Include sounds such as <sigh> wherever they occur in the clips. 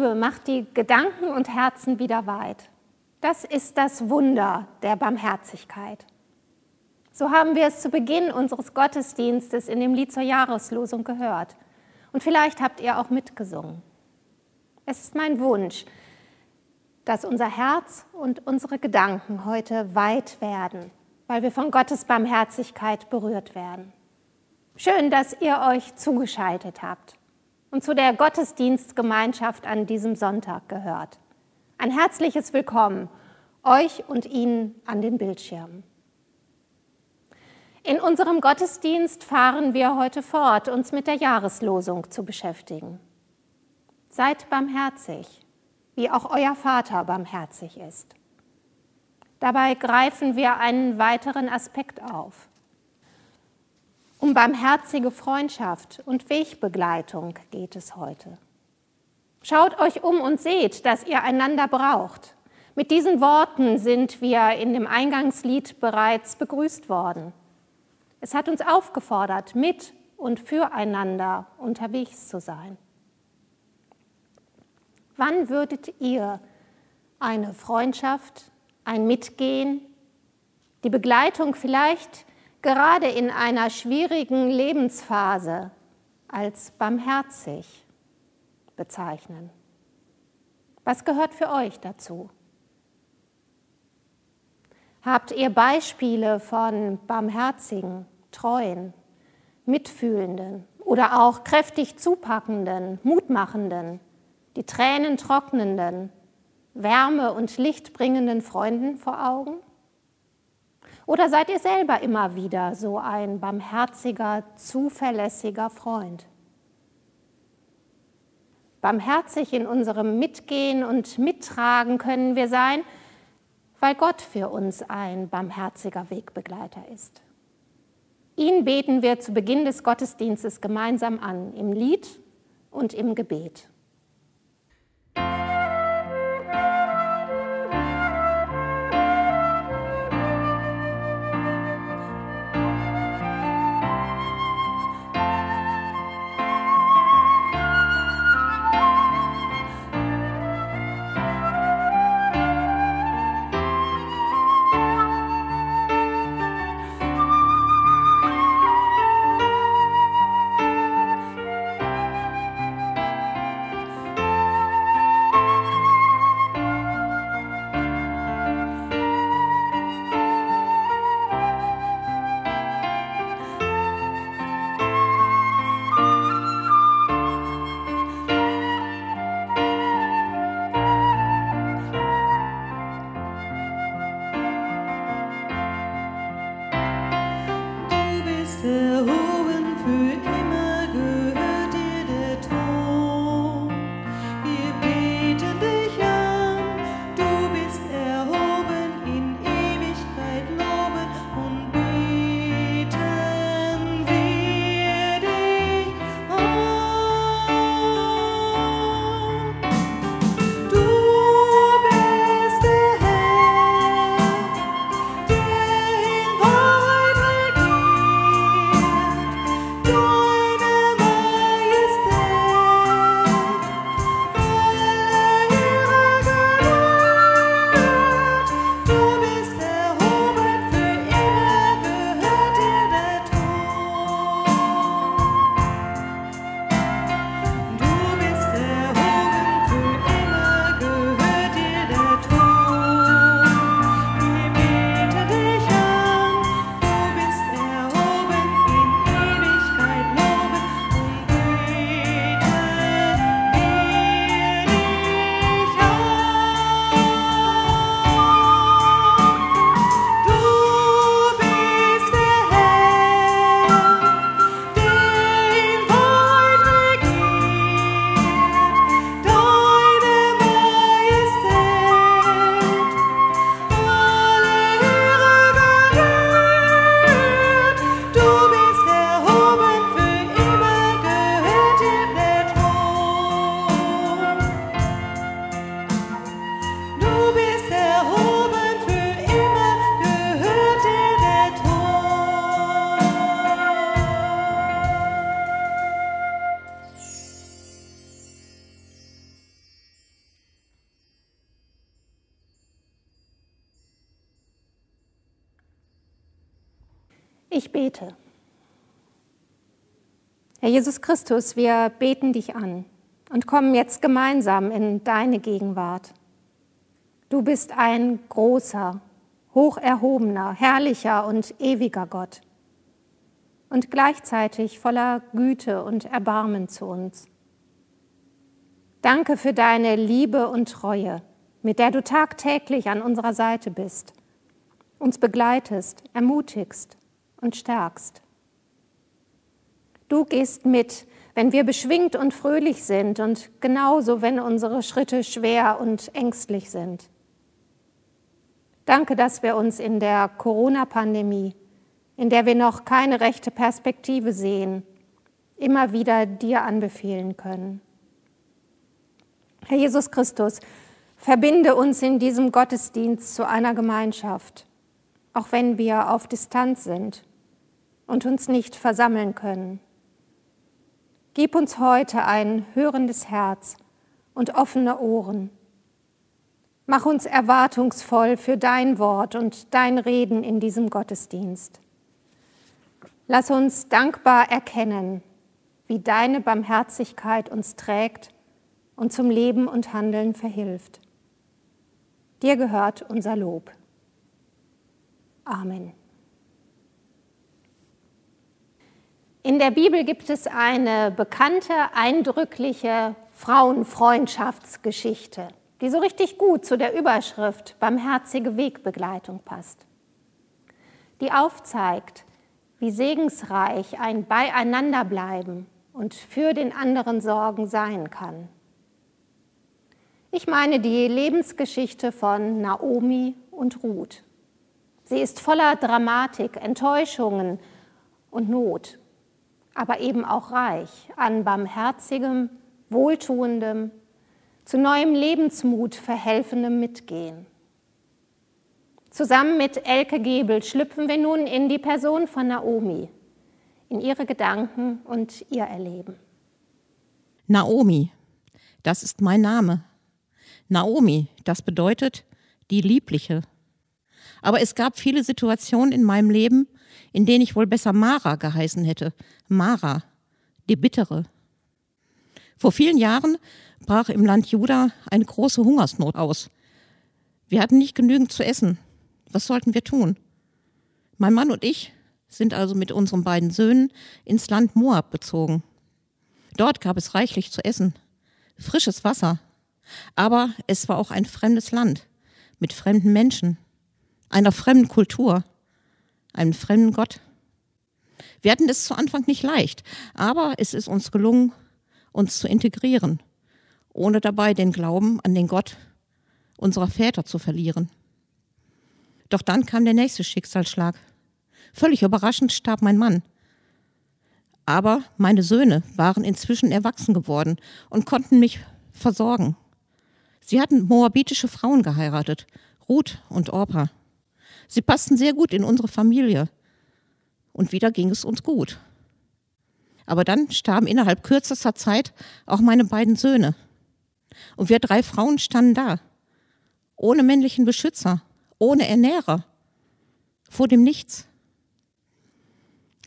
Liebe macht die Gedanken und Herzen wieder weit. Das ist das Wunder der Barmherzigkeit. So haben wir es zu Beginn unseres Gottesdienstes in dem Lied zur Jahreslosung gehört. Und vielleicht habt ihr auch mitgesungen. Es ist mein Wunsch, dass unser Herz und unsere Gedanken heute weit werden, weil wir von Gottes Barmherzigkeit berührt werden. Schön, dass ihr euch zugeschaltet habt und zu der Gottesdienstgemeinschaft an diesem Sonntag gehört. Ein herzliches Willkommen euch und Ihnen an den Bildschirmen. In unserem Gottesdienst fahren wir heute fort, uns mit der Jahreslosung zu beschäftigen. Seid barmherzig, wie auch euer Vater barmherzig ist. Dabei greifen wir einen weiteren Aspekt auf. Um barmherzige Freundschaft und Wegbegleitung geht es heute. Schaut euch um und seht, dass ihr einander braucht. Mit diesen Worten sind wir in dem Eingangslied bereits begrüßt worden. Es hat uns aufgefordert, mit und füreinander unterwegs zu sein. Wann würdet ihr eine Freundschaft, ein Mitgehen, die Begleitung vielleicht gerade in einer schwierigen Lebensphase als barmherzig bezeichnen. Was gehört für euch dazu? Habt ihr Beispiele von barmherzigen, treuen, mitfühlenden oder auch kräftig zupackenden, mutmachenden, die Tränen trocknenden, Wärme und Licht bringenden Freunden vor Augen? Oder seid ihr selber immer wieder so ein barmherziger, zuverlässiger Freund? Barmherzig in unserem Mitgehen und Mittragen können wir sein, weil Gott für uns ein barmherziger Wegbegleiter ist. Ihn beten wir zu Beginn des Gottesdienstes gemeinsam an, im Lied und im Gebet. Christus, wir beten dich an und kommen jetzt gemeinsam in deine Gegenwart. Du bist ein großer, hocherhobener, herrlicher und ewiger Gott und gleichzeitig voller Güte und Erbarmen zu uns. Danke für deine Liebe und Treue, mit der du tagtäglich an unserer Seite bist, uns begleitest, ermutigst und stärkst. Du gehst mit, wenn wir beschwingt und fröhlich sind und genauso, wenn unsere Schritte schwer und ängstlich sind. Danke, dass wir uns in der Corona-Pandemie, in der wir noch keine rechte Perspektive sehen, immer wieder dir anbefehlen können. Herr Jesus Christus, verbinde uns in diesem Gottesdienst zu einer Gemeinschaft, auch wenn wir auf Distanz sind und uns nicht versammeln können. Gib uns heute ein hörendes Herz und offene Ohren. Mach uns erwartungsvoll für dein Wort und dein Reden in diesem Gottesdienst. Lass uns dankbar erkennen, wie deine Barmherzigkeit uns trägt und zum Leben und Handeln verhilft. Dir gehört unser Lob. Amen. In der Bibel gibt es eine bekannte, eindrückliche Frauenfreundschaftsgeschichte, die so richtig gut zu der Überschrift Barmherzige Wegbegleitung passt. Die aufzeigt, wie segensreich ein Beieinanderbleiben und für den anderen Sorgen sein kann. Ich meine die Lebensgeschichte von Naomi und Ruth. Sie ist voller Dramatik, Enttäuschungen und Not aber eben auch reich an barmherzigem, wohltuendem, zu neuem Lebensmut verhelfendem Mitgehen. Zusammen mit Elke Gebel schlüpfen wir nun in die Person von Naomi, in ihre Gedanken und ihr Erleben. Naomi, das ist mein Name. Naomi, das bedeutet die Liebliche. Aber es gab viele Situationen in meinem Leben, in denen ich wohl besser Mara geheißen hätte. Mara, die Bittere. Vor vielen Jahren brach im Land Juda eine große Hungersnot aus. Wir hatten nicht genügend zu essen. Was sollten wir tun? Mein Mann und ich sind also mit unseren beiden Söhnen ins Land Moab bezogen. Dort gab es reichlich zu essen, frisches Wasser, aber es war auch ein fremdes Land mit fremden Menschen, einer fremden Kultur einem fremden Gott. Wir hatten es zu Anfang nicht leicht, aber es ist uns gelungen, uns zu integrieren, ohne dabei den Glauben an den Gott unserer Väter zu verlieren. Doch dann kam der nächste Schicksalsschlag. Völlig überraschend starb mein Mann. Aber meine Söhne waren inzwischen erwachsen geworden und konnten mich versorgen. Sie hatten moabitische Frauen geheiratet, Ruth und Orpa. Sie passten sehr gut in unsere Familie. Und wieder ging es uns gut. Aber dann starben innerhalb kürzester Zeit auch meine beiden Söhne. Und wir drei Frauen standen da, ohne männlichen Beschützer, ohne Ernährer, vor dem Nichts.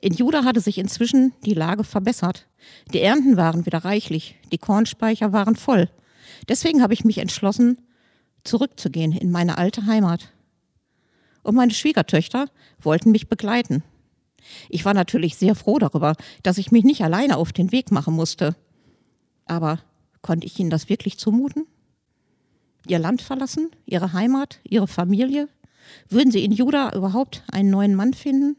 In Juda hatte sich inzwischen die Lage verbessert. Die Ernten waren wieder reichlich, die Kornspeicher waren voll. Deswegen habe ich mich entschlossen, zurückzugehen in meine alte Heimat und meine Schwiegertöchter wollten mich begleiten. Ich war natürlich sehr froh darüber, dass ich mich nicht alleine auf den Weg machen musste. Aber konnte ich ihnen das wirklich zumuten? Ihr Land verlassen, ihre Heimat, ihre Familie? Würden sie in Juda überhaupt einen neuen Mann finden?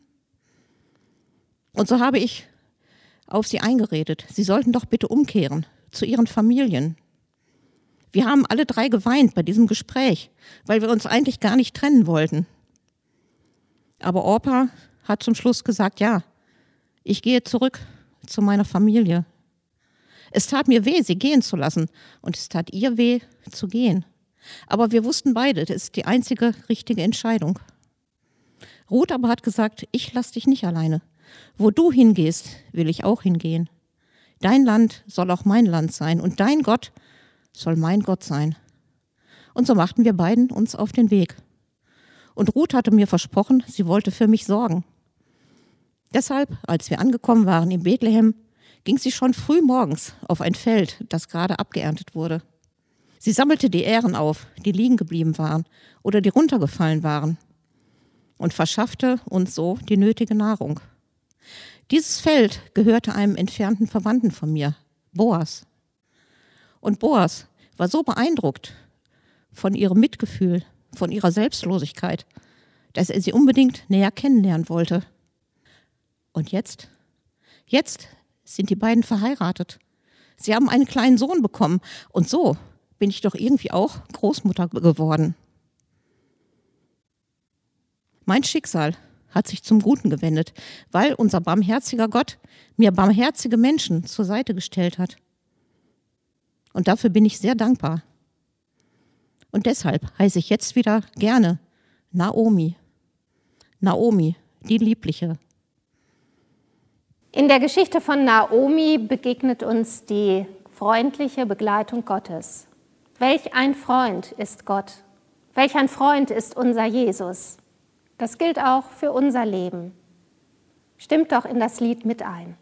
Und so habe ich auf sie eingeredet. Sie sollten doch bitte umkehren zu ihren Familien. Wir haben alle drei geweint bei diesem Gespräch, weil wir uns eigentlich gar nicht trennen wollten. Aber Orpa hat zum Schluss gesagt, ja, ich gehe zurück zu meiner Familie. Es tat mir weh, sie gehen zu lassen, und es tat ihr weh, zu gehen. Aber wir wussten beide, das ist die einzige richtige Entscheidung. Ruth aber hat gesagt, ich lass dich nicht alleine. Wo du hingehst, will ich auch hingehen. Dein Land soll auch mein Land sein und dein Gott soll mein Gott sein. Und so machten wir beiden uns auf den Weg. Und Ruth hatte mir versprochen, sie wollte für mich sorgen. Deshalb, als wir angekommen waren in Bethlehem, ging sie schon früh morgens auf ein Feld, das gerade abgeerntet wurde. Sie sammelte die Ähren auf, die liegen geblieben waren oder die runtergefallen waren und verschaffte uns so die nötige Nahrung. Dieses Feld gehörte einem entfernten Verwandten von mir, Boas. Und Boas war so beeindruckt von ihrem Mitgefühl, von ihrer Selbstlosigkeit, dass er sie unbedingt näher kennenlernen wollte. Und jetzt? Jetzt sind die beiden verheiratet. Sie haben einen kleinen Sohn bekommen. Und so bin ich doch irgendwie auch Großmutter geworden. Mein Schicksal hat sich zum Guten gewendet, weil unser barmherziger Gott mir barmherzige Menschen zur Seite gestellt hat. Und dafür bin ich sehr dankbar. Und deshalb heiße ich jetzt wieder gerne Naomi. Naomi, die Liebliche. In der Geschichte von Naomi begegnet uns die freundliche Begleitung Gottes. Welch ein Freund ist Gott. Welch ein Freund ist unser Jesus. Das gilt auch für unser Leben. Stimmt doch in das Lied mit ein.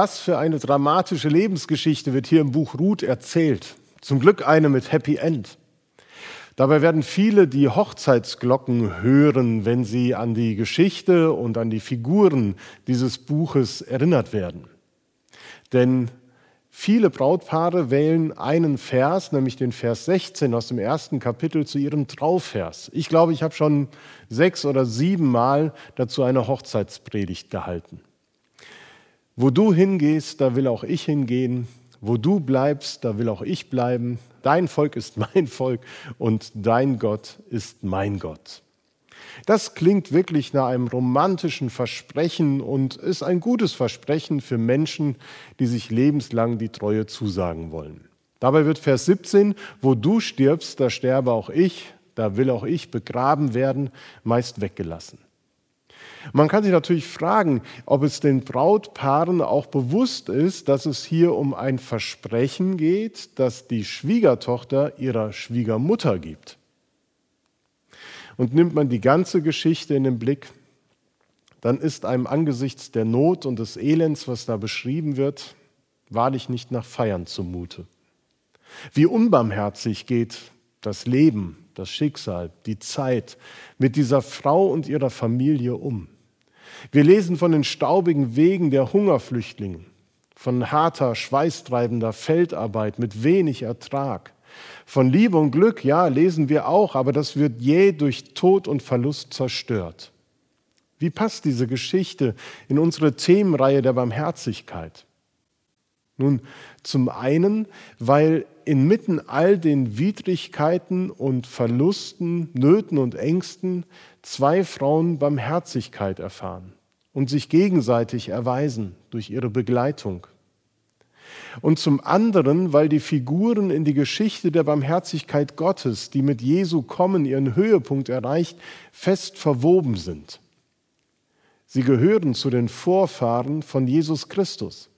Was für eine dramatische Lebensgeschichte wird hier im Buch Ruth erzählt. Zum Glück eine mit Happy End. Dabei werden viele die Hochzeitsglocken hören, wenn sie an die Geschichte und an die Figuren dieses Buches erinnert werden. Denn viele Brautpaare wählen einen Vers, nämlich den Vers 16 aus dem ersten Kapitel zu ihrem Trauvers. Ich glaube, ich habe schon sechs oder sieben Mal dazu eine Hochzeitspredigt gehalten. Wo du hingehst, da will auch ich hingehen. Wo du bleibst, da will auch ich bleiben. Dein Volk ist <laughs> mein Volk und dein Gott ist mein Gott. Das klingt wirklich nach einem romantischen Versprechen und ist ein gutes Versprechen für Menschen, die sich lebenslang die Treue zusagen wollen. Dabei wird Vers 17, wo du stirbst, da sterbe auch ich, da will auch ich begraben werden, meist weggelassen. Man kann sich natürlich fragen, ob es den Brautpaaren auch bewusst ist, dass es hier um ein Versprechen geht, das die Schwiegertochter ihrer Schwiegermutter gibt. Und nimmt man die ganze Geschichte in den Blick, dann ist einem angesichts der Not und des Elends, was da beschrieben wird, wahrlich nicht nach Feiern zumute. Wie unbarmherzig geht das Leben, das Schicksal, die Zeit mit dieser Frau und ihrer Familie um. Wir lesen von den staubigen Wegen der Hungerflüchtlinge, von harter, schweißtreibender Feldarbeit mit wenig Ertrag. Von Liebe und Glück, ja, lesen wir auch, aber das wird jäh durch Tod und Verlust zerstört. Wie passt diese Geschichte in unsere Themenreihe der Barmherzigkeit? Nun, zum einen, weil inmitten all den Widrigkeiten und Verlusten, Nöten und Ängsten zwei Frauen Barmherzigkeit erfahren und sich gegenseitig erweisen durch ihre Begleitung. und zum anderen, weil die Figuren in die Geschichte der Barmherzigkeit Gottes, die mit Jesu Kommen ihren Höhepunkt erreicht, fest verwoben sind. Sie gehören zu den Vorfahren von Jesus Christus.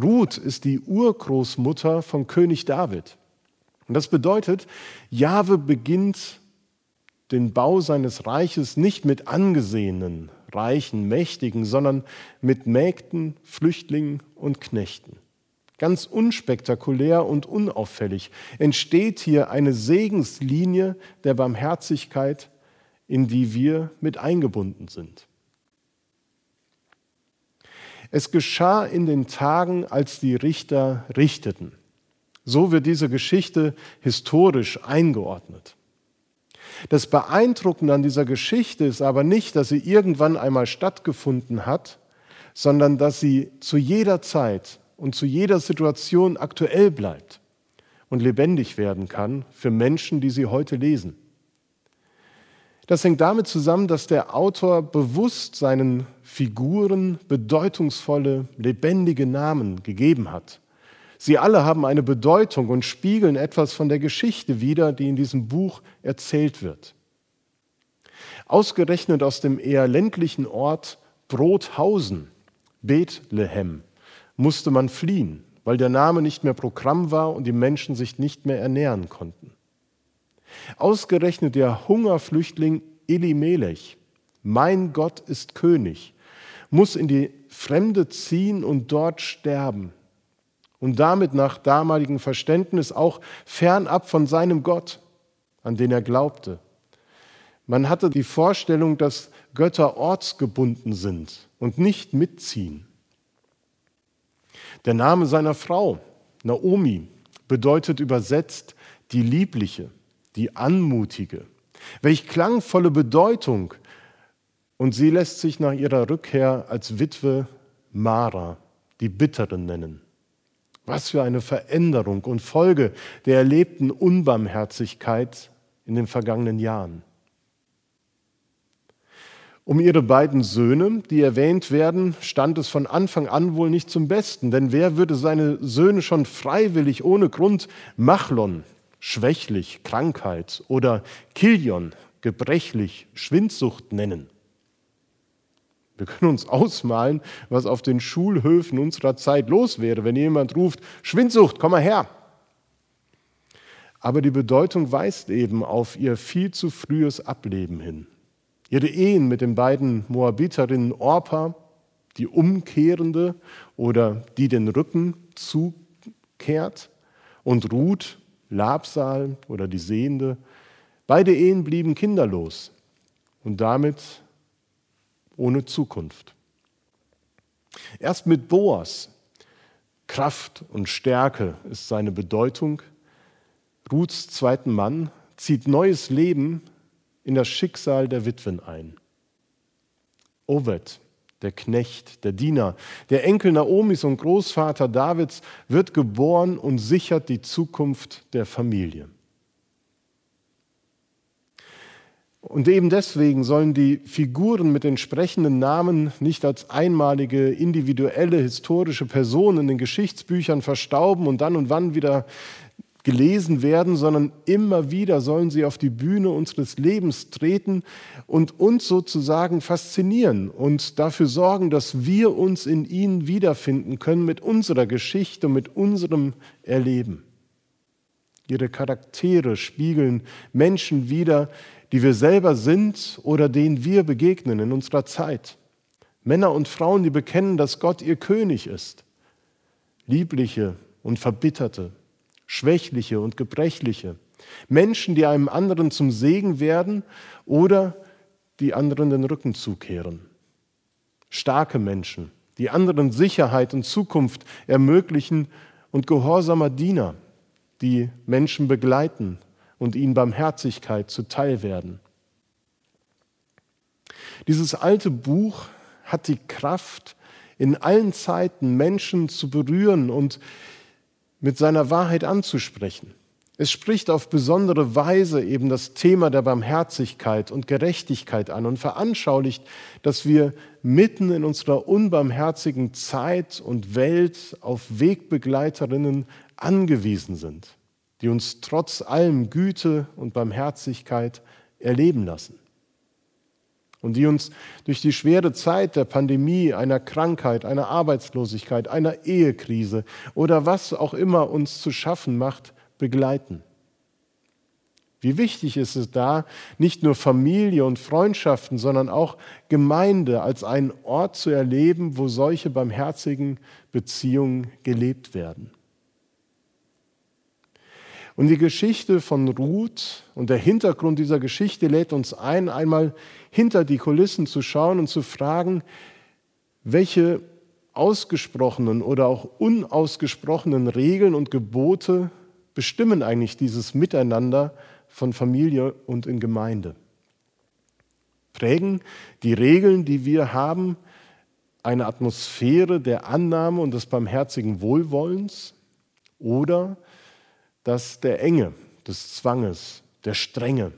Ruth ist die Urgroßmutter von König David. Und das bedeutet, Jahwe beginnt den Bau seines Reiches nicht mit angesehenen, reichen, mächtigen, sondern mit Mägden, Flüchtlingen und Knechten. Ganz unspektakulär und unauffällig entsteht hier eine Segenslinie der Barmherzigkeit, in die wir mit eingebunden sind. Es geschah in den Tagen, als die Richter richteten. So wird diese Geschichte historisch eingeordnet. Das Beeindruckende an dieser Geschichte ist aber nicht, dass sie irgendwann einmal stattgefunden hat, sondern dass sie zu jeder Zeit und zu jeder Situation aktuell bleibt und lebendig werden kann für Menschen, die sie heute lesen. Das hängt damit zusammen, dass der Autor bewusst seinen Figuren bedeutungsvolle, lebendige Namen gegeben hat. Sie alle haben eine Bedeutung und spiegeln etwas von der Geschichte wider, die in diesem Buch erzählt wird. Ausgerechnet aus dem eher ländlichen Ort Brothausen, Bethlehem, musste man fliehen, weil der Name nicht mehr Programm war und die Menschen sich nicht mehr ernähren konnten. Ausgerechnet der Hungerflüchtling Elimelech, mein Gott ist König, muss in die Fremde ziehen und dort sterben, und damit nach damaligem Verständnis auch fernab von seinem Gott, an den er glaubte. Man hatte die Vorstellung, dass Götter ortsgebunden sind und nicht mitziehen. Der Name seiner Frau, Naomi, bedeutet übersetzt die Liebliche, die Anmutige. Welch klangvolle Bedeutung! Und sie lässt sich nach ihrer Rückkehr als Witwe Mara, die Bittere, nennen. Was für eine Veränderung und Folge der erlebten Unbarmherzigkeit in den vergangenen Jahren. Um ihre beiden Söhne, die erwähnt werden, stand es von Anfang an wohl nicht zum Besten, denn wer würde seine Söhne schon freiwillig ohne Grund Machlon, schwächlich, Krankheit oder Kilion, gebrechlich, Schwindsucht nennen? Wir können uns ausmalen, was auf den Schulhöfen unserer Zeit los wäre, wenn jemand ruft, Schwindsucht, komm mal her. Aber die Bedeutung weist eben auf ihr viel zu frühes Ableben hin. Ihre Ehen mit den beiden Moabiterinnen Orpa, die umkehrende oder die den Rücken zukehrt, und Ruth, Labsal oder die Sehende, beide Ehen blieben kinderlos und damit ohne Zukunft. Erst mit Boas, Kraft und Stärke ist seine Bedeutung. Ruths zweiten Mann zieht neues Leben in das Schicksal der Witwen ein. Ovet, der Knecht, der Diener, der Enkel Naomis und Großvater Davids, wird geboren und sichert die Zukunft der Familie. Und eben deswegen sollen die Figuren mit den sprechenden Namen nicht als einmalige individuelle historische Personen in den Geschichtsbüchern verstauben und dann und wann wieder gelesen werden, sondern immer wieder sollen sie auf die Bühne unseres Lebens treten und uns sozusagen faszinieren und dafür sorgen, dass wir uns in ihnen wiederfinden können mit unserer Geschichte, mit unserem Erleben. Ihre Charaktere spiegeln Menschen wider, die wir selber sind oder denen wir begegnen in unserer Zeit. Männer und Frauen, die bekennen, dass Gott ihr König ist. Liebliche und Verbitterte, Schwächliche und Gebrechliche. Menschen, die einem anderen zum Segen werden oder die anderen den Rücken zukehren. Starke Menschen, die anderen Sicherheit und Zukunft ermöglichen und gehorsamer Diener, die Menschen begleiten und ihnen Barmherzigkeit zuteil werden. Dieses alte Buch hat die Kraft, in allen Zeiten Menschen zu berühren und mit seiner Wahrheit anzusprechen. Es spricht auf besondere Weise eben das Thema der Barmherzigkeit und Gerechtigkeit an und veranschaulicht, dass wir mitten in unserer unbarmherzigen Zeit und Welt auf Wegbegleiterinnen angewiesen sind, die uns trotz allem Güte und Barmherzigkeit erleben lassen und die uns durch die schwere Zeit der Pandemie, einer Krankheit, einer Arbeitslosigkeit, einer Ehekrise oder was auch immer uns zu schaffen macht, begleiten. Wie wichtig ist es da, nicht nur Familie und Freundschaften, sondern auch Gemeinde als einen Ort zu erleben, wo solche barmherzigen Beziehungen gelebt werden. Und die Geschichte von Ruth und der Hintergrund dieser Geschichte lädt uns ein, einmal hinter die Kulissen zu schauen und zu fragen, welche ausgesprochenen oder auch unausgesprochenen Regeln und Gebote bestimmen eigentlich dieses Miteinander von Familie und in Gemeinde? Prägen die Regeln, die wir haben, eine Atmosphäre der Annahme und des barmherzigen Wohlwollens oder das der Enge, des Zwanges, der Strenge?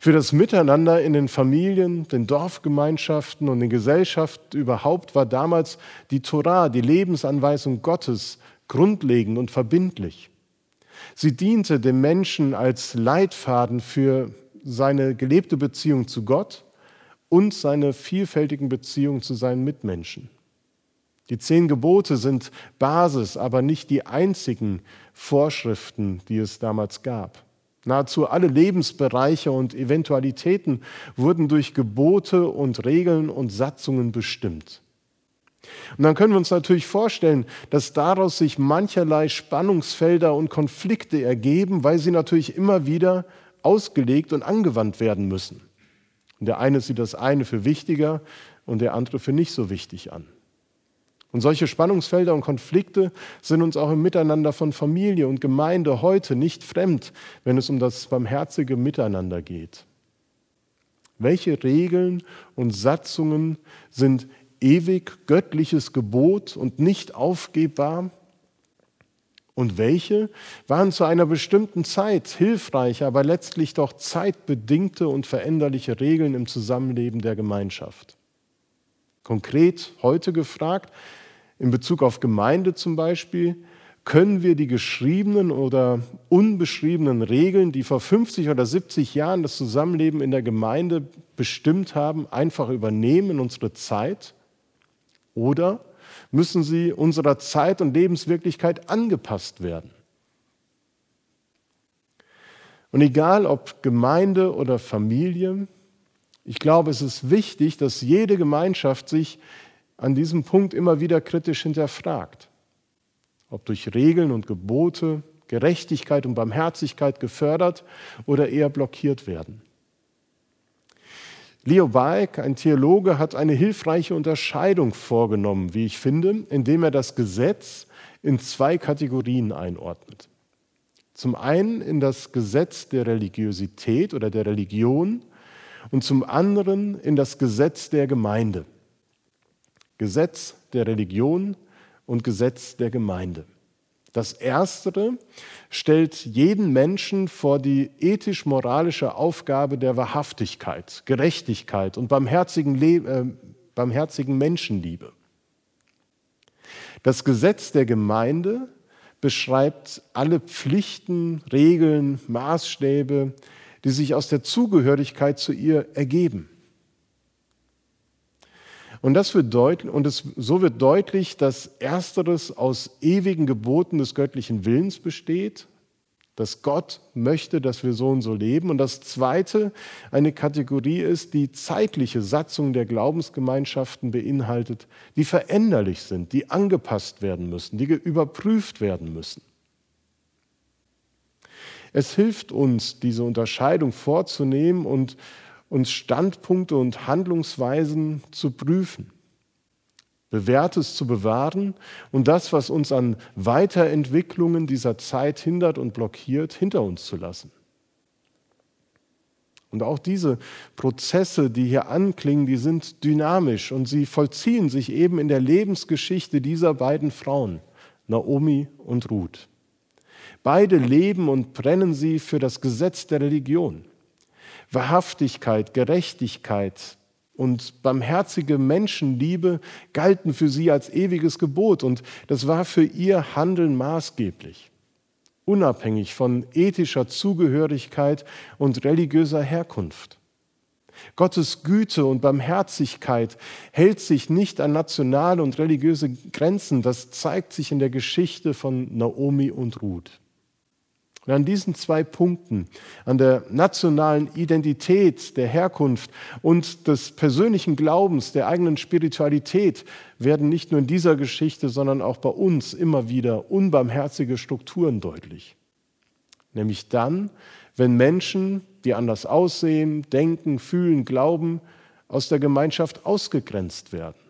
Für das Miteinander in den Familien, den Dorfgemeinschaften und den Gesellschaften überhaupt war damals die Torah, die Lebensanweisung Gottes, grundlegend und verbindlich. Sie diente dem Menschen als Leitfaden für seine gelebte Beziehung zu Gott und seine vielfältigen Beziehungen zu seinen Mitmenschen. Die zehn Gebote sind Basis, aber nicht die einzigen Vorschriften, die es damals gab. Nahezu alle Lebensbereiche und Eventualitäten wurden durch Gebote und Regeln und Satzungen bestimmt. Und dann können wir uns natürlich vorstellen, dass daraus sich mancherlei Spannungsfelder und Konflikte ergeben, weil sie natürlich immer wieder ausgelegt und angewandt werden müssen. Und der eine sieht das eine für wichtiger und der andere für nicht so wichtig an. Und solche Spannungsfelder und Konflikte sind uns auch im Miteinander von Familie und Gemeinde heute nicht fremd, wenn es um das barmherzige Miteinander geht. Welche Regeln und Satzungen sind ewig göttliches Gebot und nicht aufgebbar? Und welche waren zu einer bestimmten Zeit hilfreiche, aber letztlich doch zeitbedingte und veränderliche Regeln im Zusammenleben der Gemeinschaft? Konkret heute gefragt, in Bezug auf Gemeinde zum Beispiel, können wir die geschriebenen oder unbeschriebenen Regeln, die vor 50 oder 70 Jahren das Zusammenleben in der Gemeinde bestimmt haben, einfach übernehmen in unsere Zeit? Oder müssen sie unserer Zeit und Lebenswirklichkeit angepasst werden? Und egal ob Gemeinde oder Familie, ich glaube, es ist wichtig, dass jede Gemeinschaft sich an diesem Punkt immer wieder kritisch hinterfragt, ob durch Regeln und Gebote Gerechtigkeit und Barmherzigkeit gefördert oder eher blockiert werden. Leo Baek, ein Theologe, hat eine hilfreiche Unterscheidung vorgenommen, wie ich finde, indem er das Gesetz in zwei Kategorien einordnet. Zum einen in das Gesetz der Religiosität oder der Religion und zum anderen in das Gesetz der Gemeinde. Gesetz der Religion und Gesetz der Gemeinde. Das Erstere stellt jeden Menschen vor die ethisch-moralische Aufgabe der Wahrhaftigkeit, Gerechtigkeit und barmherzigen, Le äh, barmherzigen Menschenliebe. Das Gesetz der Gemeinde beschreibt alle Pflichten, Regeln, Maßstäbe, die sich aus der Zugehörigkeit zu ihr ergeben. Und, das wird deutlich, und es, so wird deutlich, dass Ersteres aus ewigen Geboten des göttlichen Willens besteht, dass Gott möchte, dass wir so und so leben. Und das Zweite eine Kategorie ist, die zeitliche Satzung der Glaubensgemeinschaften beinhaltet, die veränderlich sind, die angepasst werden müssen, die überprüft werden müssen. Es hilft uns, diese Unterscheidung vorzunehmen und uns Standpunkte und Handlungsweisen zu prüfen, Bewährtes zu bewahren und das, was uns an Weiterentwicklungen dieser Zeit hindert und blockiert, hinter uns zu lassen. Und auch diese Prozesse, die hier anklingen, die sind dynamisch und sie vollziehen sich eben in der Lebensgeschichte dieser beiden Frauen, Naomi und Ruth. Beide leben und brennen sie für das Gesetz der Religion. Wahrhaftigkeit, Gerechtigkeit und barmherzige Menschenliebe galten für sie als ewiges Gebot und das war für ihr Handeln maßgeblich, unabhängig von ethischer Zugehörigkeit und religiöser Herkunft. Gottes Güte und Barmherzigkeit hält sich nicht an nationale und religiöse Grenzen. Das zeigt sich in der Geschichte von Naomi und Ruth. Und an diesen zwei Punkten, an der nationalen Identität, der Herkunft und des persönlichen Glaubens, der eigenen Spiritualität, werden nicht nur in dieser Geschichte, sondern auch bei uns immer wieder unbarmherzige Strukturen deutlich. Nämlich dann, wenn Menschen, die anders aussehen, denken, fühlen, glauben, aus der Gemeinschaft ausgegrenzt werden.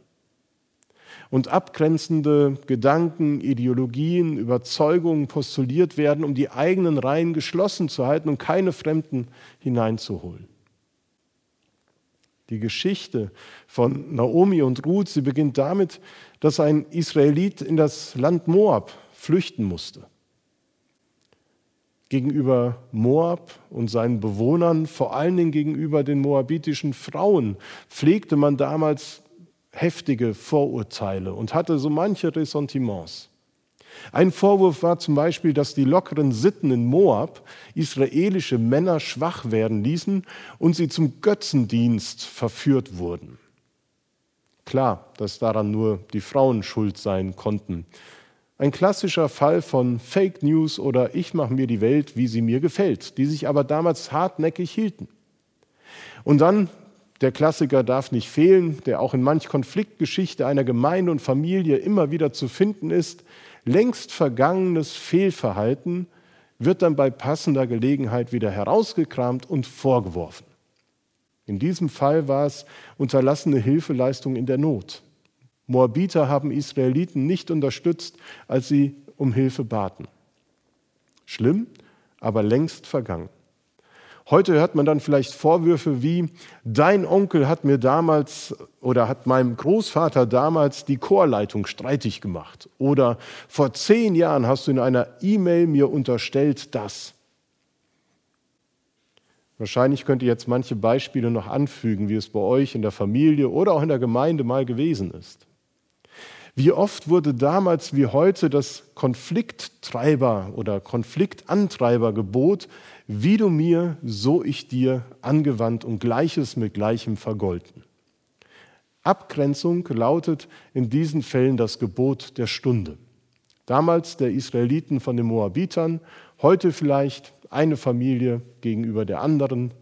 Und abgrenzende Gedanken, Ideologien, Überzeugungen postuliert werden, um die eigenen Reihen geschlossen zu halten und keine Fremden hineinzuholen. Die Geschichte von Naomi und Ruth, sie beginnt damit, dass ein Israelit in das Land Moab flüchten musste gegenüber Moab und seinen Bewohnern, vor allen Dingen gegenüber den moabitischen Frauen, pflegte man damals heftige Vorurteile und hatte so manche Ressentiments. Ein Vorwurf war zum Beispiel, dass die lockeren Sitten in Moab israelische Männer schwach werden ließen und sie zum Götzendienst verführt wurden. Klar, dass daran nur die Frauen schuld sein konnten. Ein klassischer Fall von Fake News oder ich mache mir die Welt, wie sie mir gefällt, die sich aber damals hartnäckig hielten. Und dann, der Klassiker darf nicht fehlen, der auch in manch Konfliktgeschichte einer Gemeinde und Familie immer wieder zu finden ist, längst vergangenes Fehlverhalten wird dann bei passender Gelegenheit wieder herausgekramt und vorgeworfen. In diesem Fall war es unterlassene Hilfeleistung in der Not. Moabiter haben Israeliten nicht unterstützt, als sie um Hilfe baten. Schlimm, aber längst vergangen. Heute hört man dann vielleicht Vorwürfe wie, dein Onkel hat mir damals oder hat meinem Großvater damals die Chorleitung streitig gemacht. Oder vor zehn Jahren hast du in einer E-Mail mir unterstellt das. Wahrscheinlich könnt ihr jetzt manche Beispiele noch anfügen, wie es bei euch in der Familie oder auch in der Gemeinde mal gewesen ist. Wie oft wurde damals wie heute das Konflikttreiber oder Konfliktantreibergebot, wie du mir, so ich dir, angewandt und Gleiches mit Gleichem vergolten. Abgrenzung lautet in diesen Fällen das Gebot der Stunde. Damals der Israeliten von den Moabitern, heute vielleicht eine Familie gegenüber der anderen,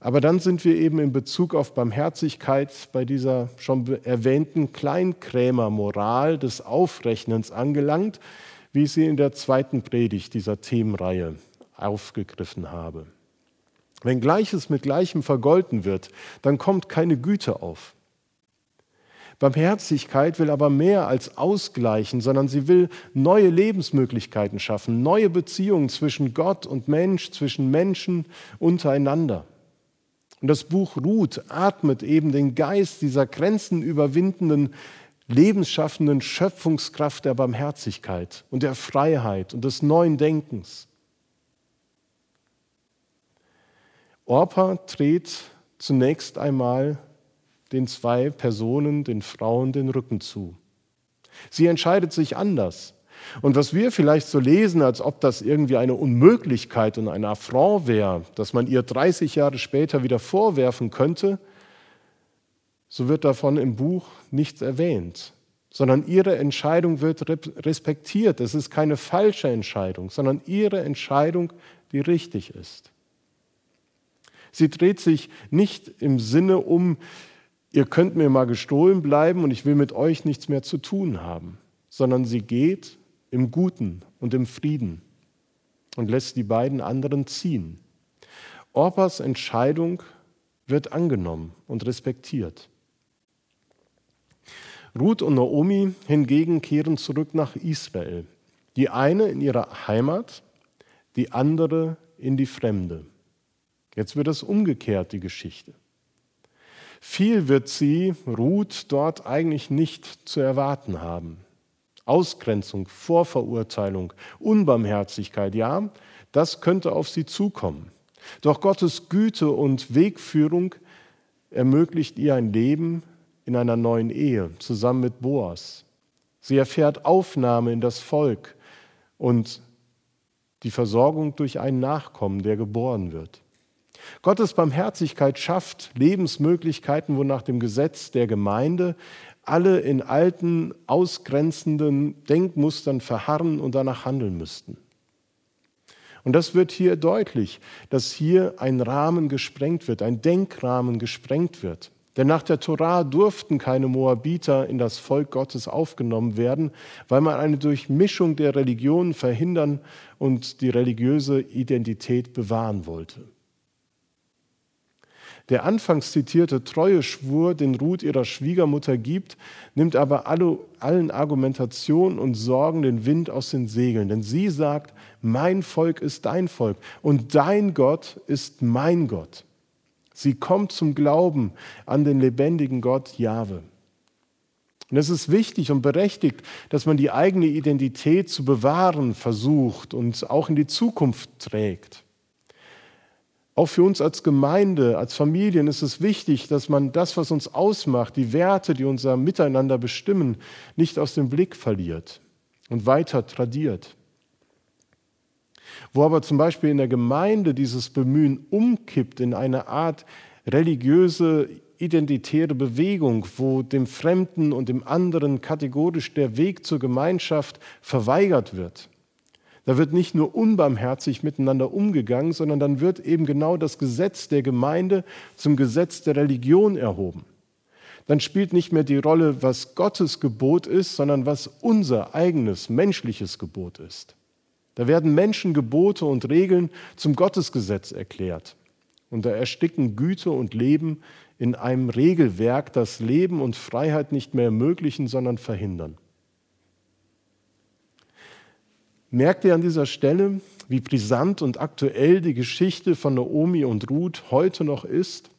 aber dann sind wir eben in Bezug auf Barmherzigkeit bei dieser schon erwähnten Kleinkrämermoral des Aufrechnens angelangt, wie ich sie in der zweiten Predigt dieser Themenreihe aufgegriffen habe. Wenn Gleiches mit Gleichem vergolten wird, dann kommt keine Güte auf. Barmherzigkeit will aber mehr als ausgleichen, sondern sie will neue Lebensmöglichkeiten schaffen, neue Beziehungen zwischen Gott und Mensch, zwischen Menschen untereinander. Und das Buch Ruth atmet eben den Geist dieser grenzenüberwindenden, lebensschaffenden Schöpfungskraft der Barmherzigkeit und der Freiheit und des neuen Denkens. Orpa dreht zunächst einmal den zwei Personen, den Frauen, den Rücken zu. Sie entscheidet sich anders. Und was wir vielleicht so lesen, als ob das irgendwie eine Unmöglichkeit und ein Affront wäre, dass man ihr 30 Jahre später wieder vorwerfen könnte, so wird davon im Buch nichts erwähnt, sondern ihre Entscheidung wird respektiert. Es ist keine falsche Entscheidung, sondern ihre Entscheidung, die richtig ist. Sie dreht sich nicht im Sinne um, ihr könnt mir mal gestohlen bleiben und ich will mit euch nichts mehr zu tun haben, sondern sie geht im Guten und im Frieden und lässt die beiden anderen ziehen. Orpas Entscheidung wird angenommen und respektiert. Ruth und Naomi hingegen kehren zurück nach Israel. Die eine in ihre Heimat, die andere in die Fremde. Jetzt wird es umgekehrt, die Geschichte. Viel wird sie, Ruth, dort eigentlich nicht zu erwarten haben. Ausgrenzung, Vorverurteilung, Unbarmherzigkeit, ja, das könnte auf sie zukommen. Doch Gottes Güte und Wegführung ermöglicht ihr ein Leben in einer neuen Ehe zusammen mit Boas. Sie erfährt Aufnahme in das Volk und die Versorgung durch einen Nachkommen, der geboren wird. Gottes Barmherzigkeit schafft Lebensmöglichkeiten, wo nach dem Gesetz der Gemeinde alle in alten, ausgrenzenden Denkmustern verharren und danach handeln müssten. Und das wird hier deutlich, dass hier ein Rahmen gesprengt wird, ein Denkrahmen gesprengt wird. Denn nach der Torah durften keine Moabiter in das Volk Gottes aufgenommen werden, weil man eine Durchmischung der Religionen verhindern und die religiöse Identität bewahren wollte. Der anfangs zitierte Treueschwur, den Ruth ihrer Schwiegermutter gibt, nimmt aber alle, allen Argumentationen und Sorgen den Wind aus den Segeln. Denn sie sagt, mein Volk ist dein Volk und dein Gott ist mein Gott. Sie kommt zum Glauben an den lebendigen Gott Jahwe. Und es ist wichtig und berechtigt, dass man die eigene Identität zu bewahren versucht und auch in die Zukunft trägt. Auch für uns als Gemeinde, als Familien ist es wichtig, dass man das, was uns ausmacht, die Werte, die unser Miteinander bestimmen, nicht aus dem Blick verliert und weiter tradiert. Wo aber zum Beispiel in der Gemeinde dieses Bemühen umkippt in eine Art religiöse, identitäre Bewegung, wo dem Fremden und dem anderen kategorisch der Weg zur Gemeinschaft verweigert wird, da wird nicht nur unbarmherzig miteinander umgegangen, sondern dann wird eben genau das Gesetz der Gemeinde zum Gesetz der Religion erhoben. Dann spielt nicht mehr die Rolle, was Gottes Gebot ist, sondern was unser eigenes menschliches Gebot ist. Da werden Menschengebote und Regeln zum Gottesgesetz erklärt. Und da ersticken Güte und Leben in einem Regelwerk, das Leben und Freiheit nicht mehr ermöglichen, sondern verhindern. Merkt ihr an dieser Stelle, wie brisant und aktuell die Geschichte von Naomi und Ruth heute noch ist?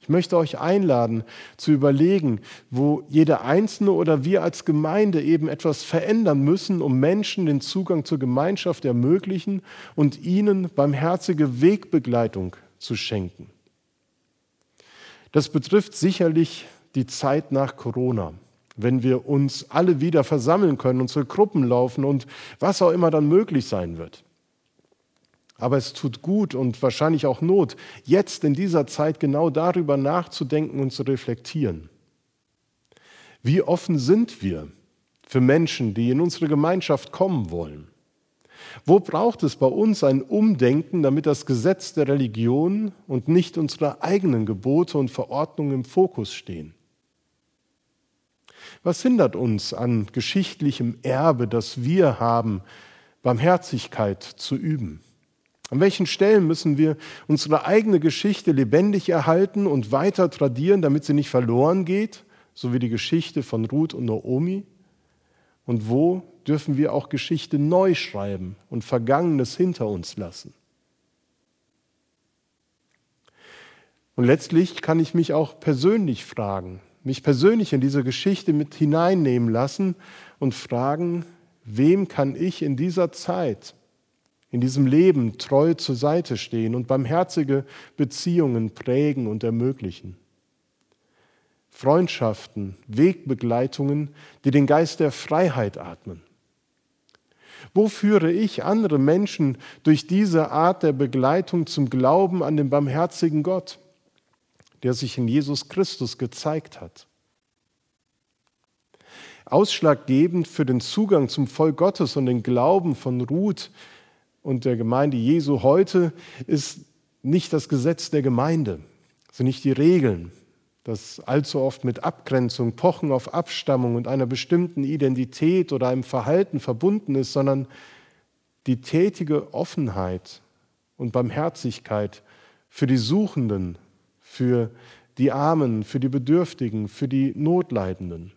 Ich möchte euch einladen zu überlegen, wo jeder Einzelne oder wir als Gemeinde eben etwas verändern müssen, um Menschen den Zugang zur Gemeinschaft ermöglichen und ihnen barmherzige Wegbegleitung zu schenken. Das betrifft sicherlich die Zeit nach Corona wenn wir uns alle wieder versammeln können, unsere Gruppen laufen und was auch immer dann möglich sein wird. Aber es tut gut und wahrscheinlich auch Not, jetzt in dieser Zeit genau darüber nachzudenken und zu reflektieren. Wie offen sind wir für Menschen, die in unsere Gemeinschaft kommen wollen? Wo braucht es bei uns ein Umdenken, damit das Gesetz der Religion und nicht unsere eigenen Gebote und Verordnungen im Fokus stehen? Was hindert uns an geschichtlichem Erbe, das wir haben, Barmherzigkeit zu üben? An welchen Stellen müssen wir unsere eigene Geschichte lebendig erhalten und weiter tradieren, damit sie nicht verloren geht, so wie die Geschichte von Ruth und Naomi? Und wo dürfen wir auch Geschichte neu schreiben und Vergangenes hinter uns lassen? Und letztlich kann ich mich auch persönlich fragen, mich persönlich in diese Geschichte mit hineinnehmen lassen und fragen, wem kann ich in dieser Zeit, in diesem Leben treu zur Seite stehen und barmherzige Beziehungen prägen und ermöglichen. Freundschaften, Wegbegleitungen, die den Geist der Freiheit atmen. Wo führe ich andere Menschen durch diese Art der Begleitung zum Glauben an den barmherzigen Gott? Der sich in Jesus Christus gezeigt hat. Ausschlaggebend für den Zugang zum Volk Gottes und den Glauben von Ruth und der Gemeinde Jesu heute ist nicht das Gesetz der Gemeinde, sind nicht die Regeln, das allzu oft mit Abgrenzung, Pochen auf Abstammung und einer bestimmten Identität oder einem Verhalten verbunden ist, sondern die tätige Offenheit und Barmherzigkeit für die Suchenden für die Armen, für die Bedürftigen, für die Notleidenden.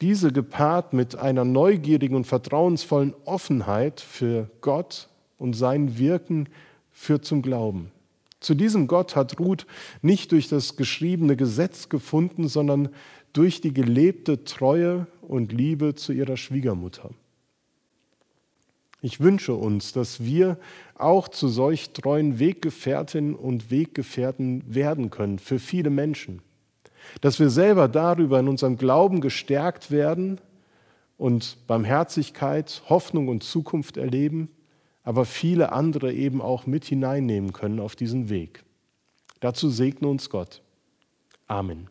Diese gepaart mit einer neugierigen und vertrauensvollen Offenheit für Gott und sein Wirken führt zum Glauben. Zu diesem Gott hat Ruth nicht durch das geschriebene Gesetz gefunden, sondern durch die gelebte Treue und Liebe zu ihrer Schwiegermutter. Ich wünsche uns, dass wir auch zu solch treuen Weggefährtinnen und Weggefährten werden können für viele Menschen. Dass wir selber darüber in unserem Glauben gestärkt werden und Barmherzigkeit, Hoffnung und Zukunft erleben, aber viele andere eben auch mit hineinnehmen können auf diesen Weg. Dazu segne uns Gott. Amen.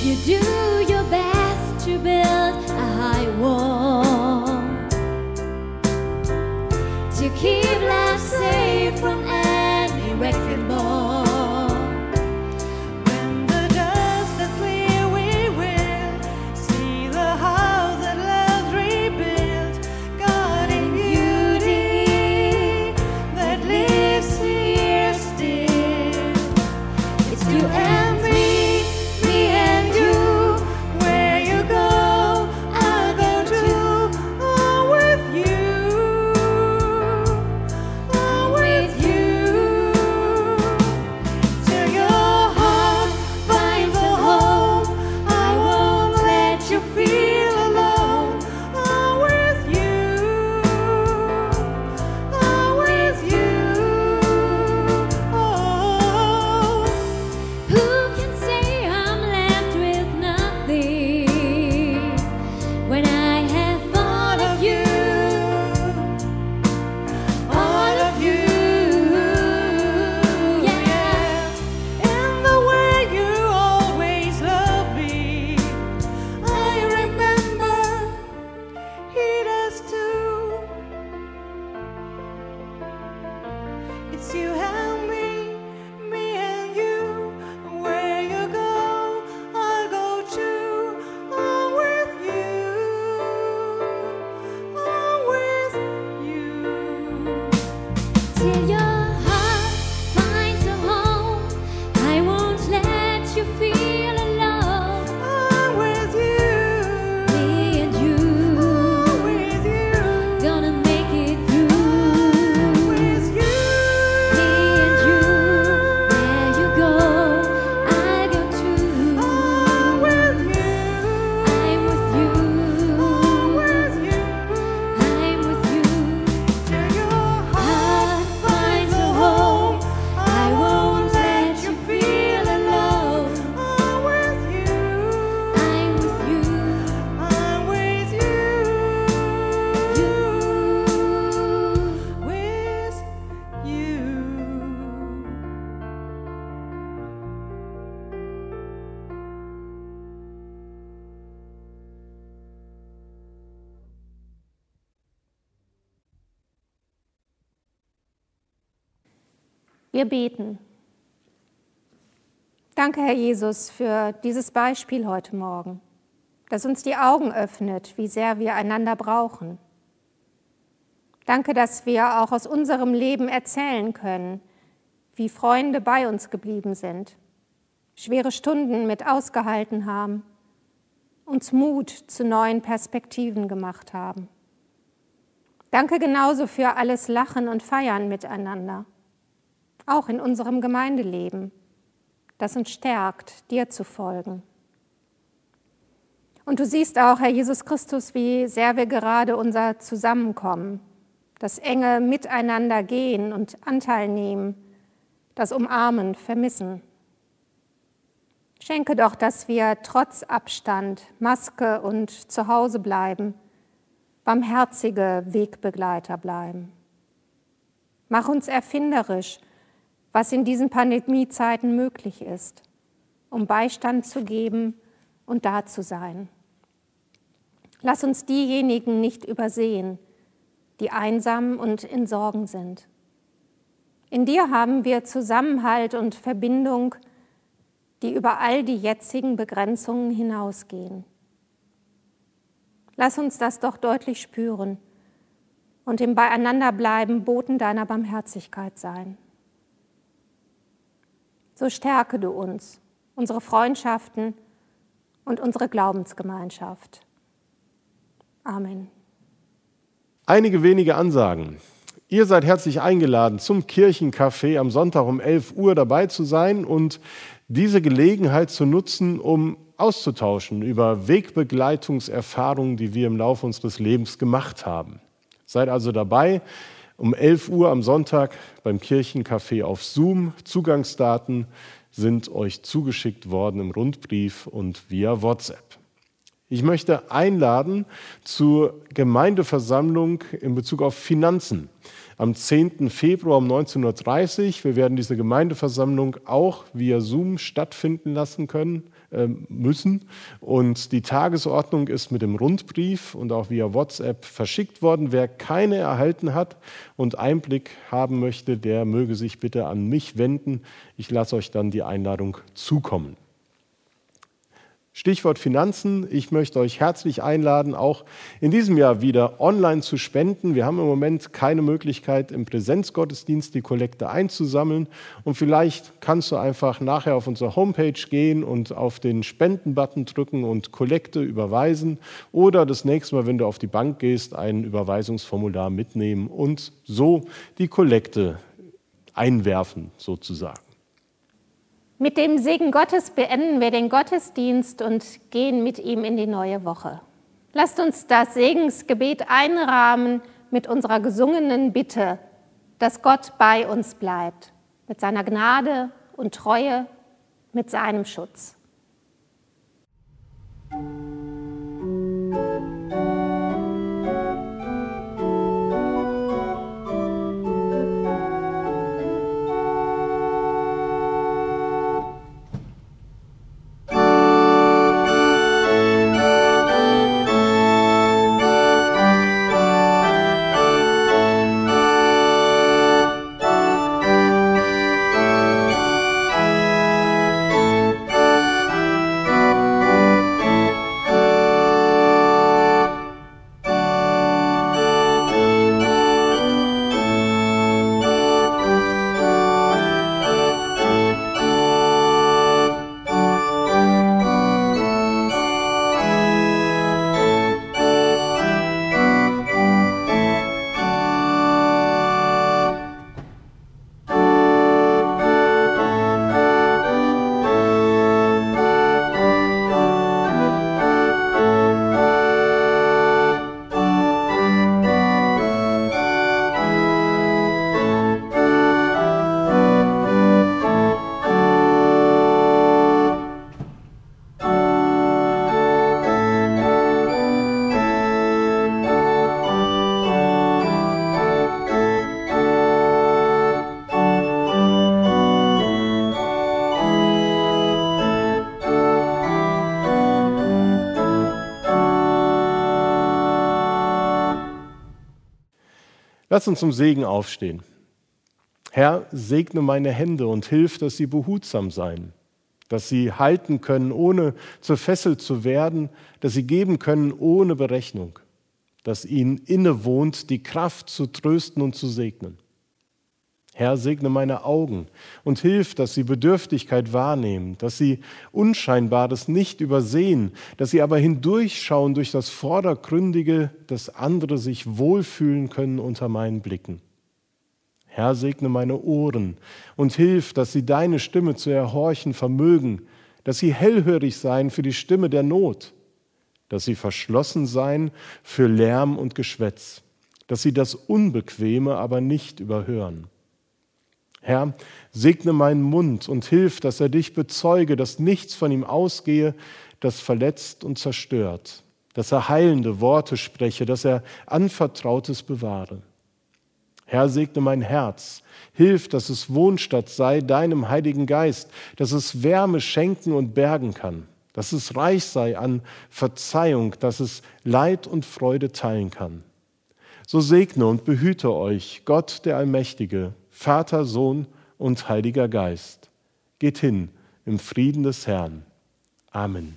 You do your best to build a high wall. Danke, Herr Jesus, für dieses Beispiel heute Morgen, das uns die Augen öffnet, wie sehr wir einander brauchen. Danke, dass wir auch aus unserem Leben erzählen können, wie Freunde bei uns geblieben sind, schwere Stunden mit ausgehalten haben, uns Mut zu neuen Perspektiven gemacht haben. Danke genauso für alles Lachen und Feiern miteinander, auch in unserem Gemeindeleben, das uns stärkt, dir zu folgen. Und du siehst auch, Herr Jesus Christus, wie sehr wir gerade unser Zusammenkommen, das enge Miteinander gehen und Anteil nehmen, das Umarmen vermissen. Schenke doch, dass wir trotz Abstand, Maske und zu Hause bleiben, barmherzige Wegbegleiter bleiben. Mach uns erfinderisch, was in diesen Pandemiezeiten möglich ist, um Beistand zu geben und da zu sein. Lass uns diejenigen nicht übersehen, die einsam und in Sorgen sind. In dir haben wir Zusammenhalt und Verbindung, die über all die jetzigen Begrenzungen hinausgehen. Lass uns das doch deutlich spüren und im Beieinanderbleiben Boten deiner Barmherzigkeit sein. So stärke du uns, unsere Freundschaften und unsere Glaubensgemeinschaft. Amen. Einige wenige Ansagen. Ihr seid herzlich eingeladen, zum Kirchencafé am Sonntag um 11 Uhr dabei zu sein und diese Gelegenheit zu nutzen, um auszutauschen über Wegbegleitungserfahrungen, die wir im Laufe unseres Lebens gemacht haben. Seid also dabei um 11 Uhr am Sonntag beim Kirchencafé auf Zoom. Zugangsdaten sind euch zugeschickt worden im Rundbrief und via WhatsApp. Ich möchte einladen zur Gemeindeversammlung in Bezug auf Finanzen am 10. Februar um 19.30 Uhr. Wir werden diese Gemeindeversammlung auch via Zoom stattfinden lassen können. Ähm, müssen. Und die Tagesordnung ist mit dem Rundbrief und auch via WhatsApp verschickt worden. Wer keine erhalten hat und Einblick haben möchte, der möge sich bitte an mich wenden. Ich lasse euch dann die Einladung zukommen. Stichwort Finanzen. Ich möchte euch herzlich einladen, auch in diesem Jahr wieder online zu spenden. Wir haben im Moment keine Möglichkeit, im Präsenzgottesdienst die Kollekte einzusammeln. Und vielleicht kannst du einfach nachher auf unsere Homepage gehen und auf den Spenden-Button drücken und Kollekte überweisen. Oder das nächste Mal, wenn du auf die Bank gehst, ein Überweisungsformular mitnehmen und so die Kollekte einwerfen, sozusagen. Mit dem Segen Gottes beenden wir den Gottesdienst und gehen mit ihm in die neue Woche. Lasst uns das Segensgebet einrahmen mit unserer gesungenen Bitte, dass Gott bei uns bleibt, mit seiner Gnade und Treue, mit seinem Schutz. Lass uns zum Segen aufstehen. Herr, segne meine Hände und hilf, dass sie behutsam seien, dass sie halten können, ohne zerfesselt zu werden, dass sie geben können ohne Berechnung, dass ihnen innewohnt, die Kraft zu trösten und zu segnen. Herr, segne meine Augen und hilf, dass sie Bedürftigkeit wahrnehmen, dass sie Unscheinbares nicht übersehen, dass sie aber hindurchschauen durch das Vordergründige, dass andere sich wohlfühlen können unter meinen Blicken. Herr, segne meine Ohren und hilf, dass sie deine Stimme zu erhorchen vermögen, dass sie hellhörig seien für die Stimme der Not, dass sie verschlossen seien für Lärm und Geschwätz, dass sie das Unbequeme aber nicht überhören. Herr, segne meinen Mund und hilf, dass er dich bezeuge, dass nichts von ihm ausgehe, das verletzt und zerstört, dass er heilende Worte spreche, dass er Anvertrautes bewahre. Herr, segne mein Herz, hilf, dass es Wohnstatt sei deinem Heiligen Geist, dass es Wärme schenken und bergen kann, dass es reich sei an Verzeihung, dass es Leid und Freude teilen kann. So segne und behüte euch Gott der Allmächtige, Vater, Sohn und Heiliger Geist. Geht hin im Frieden des Herrn. Amen.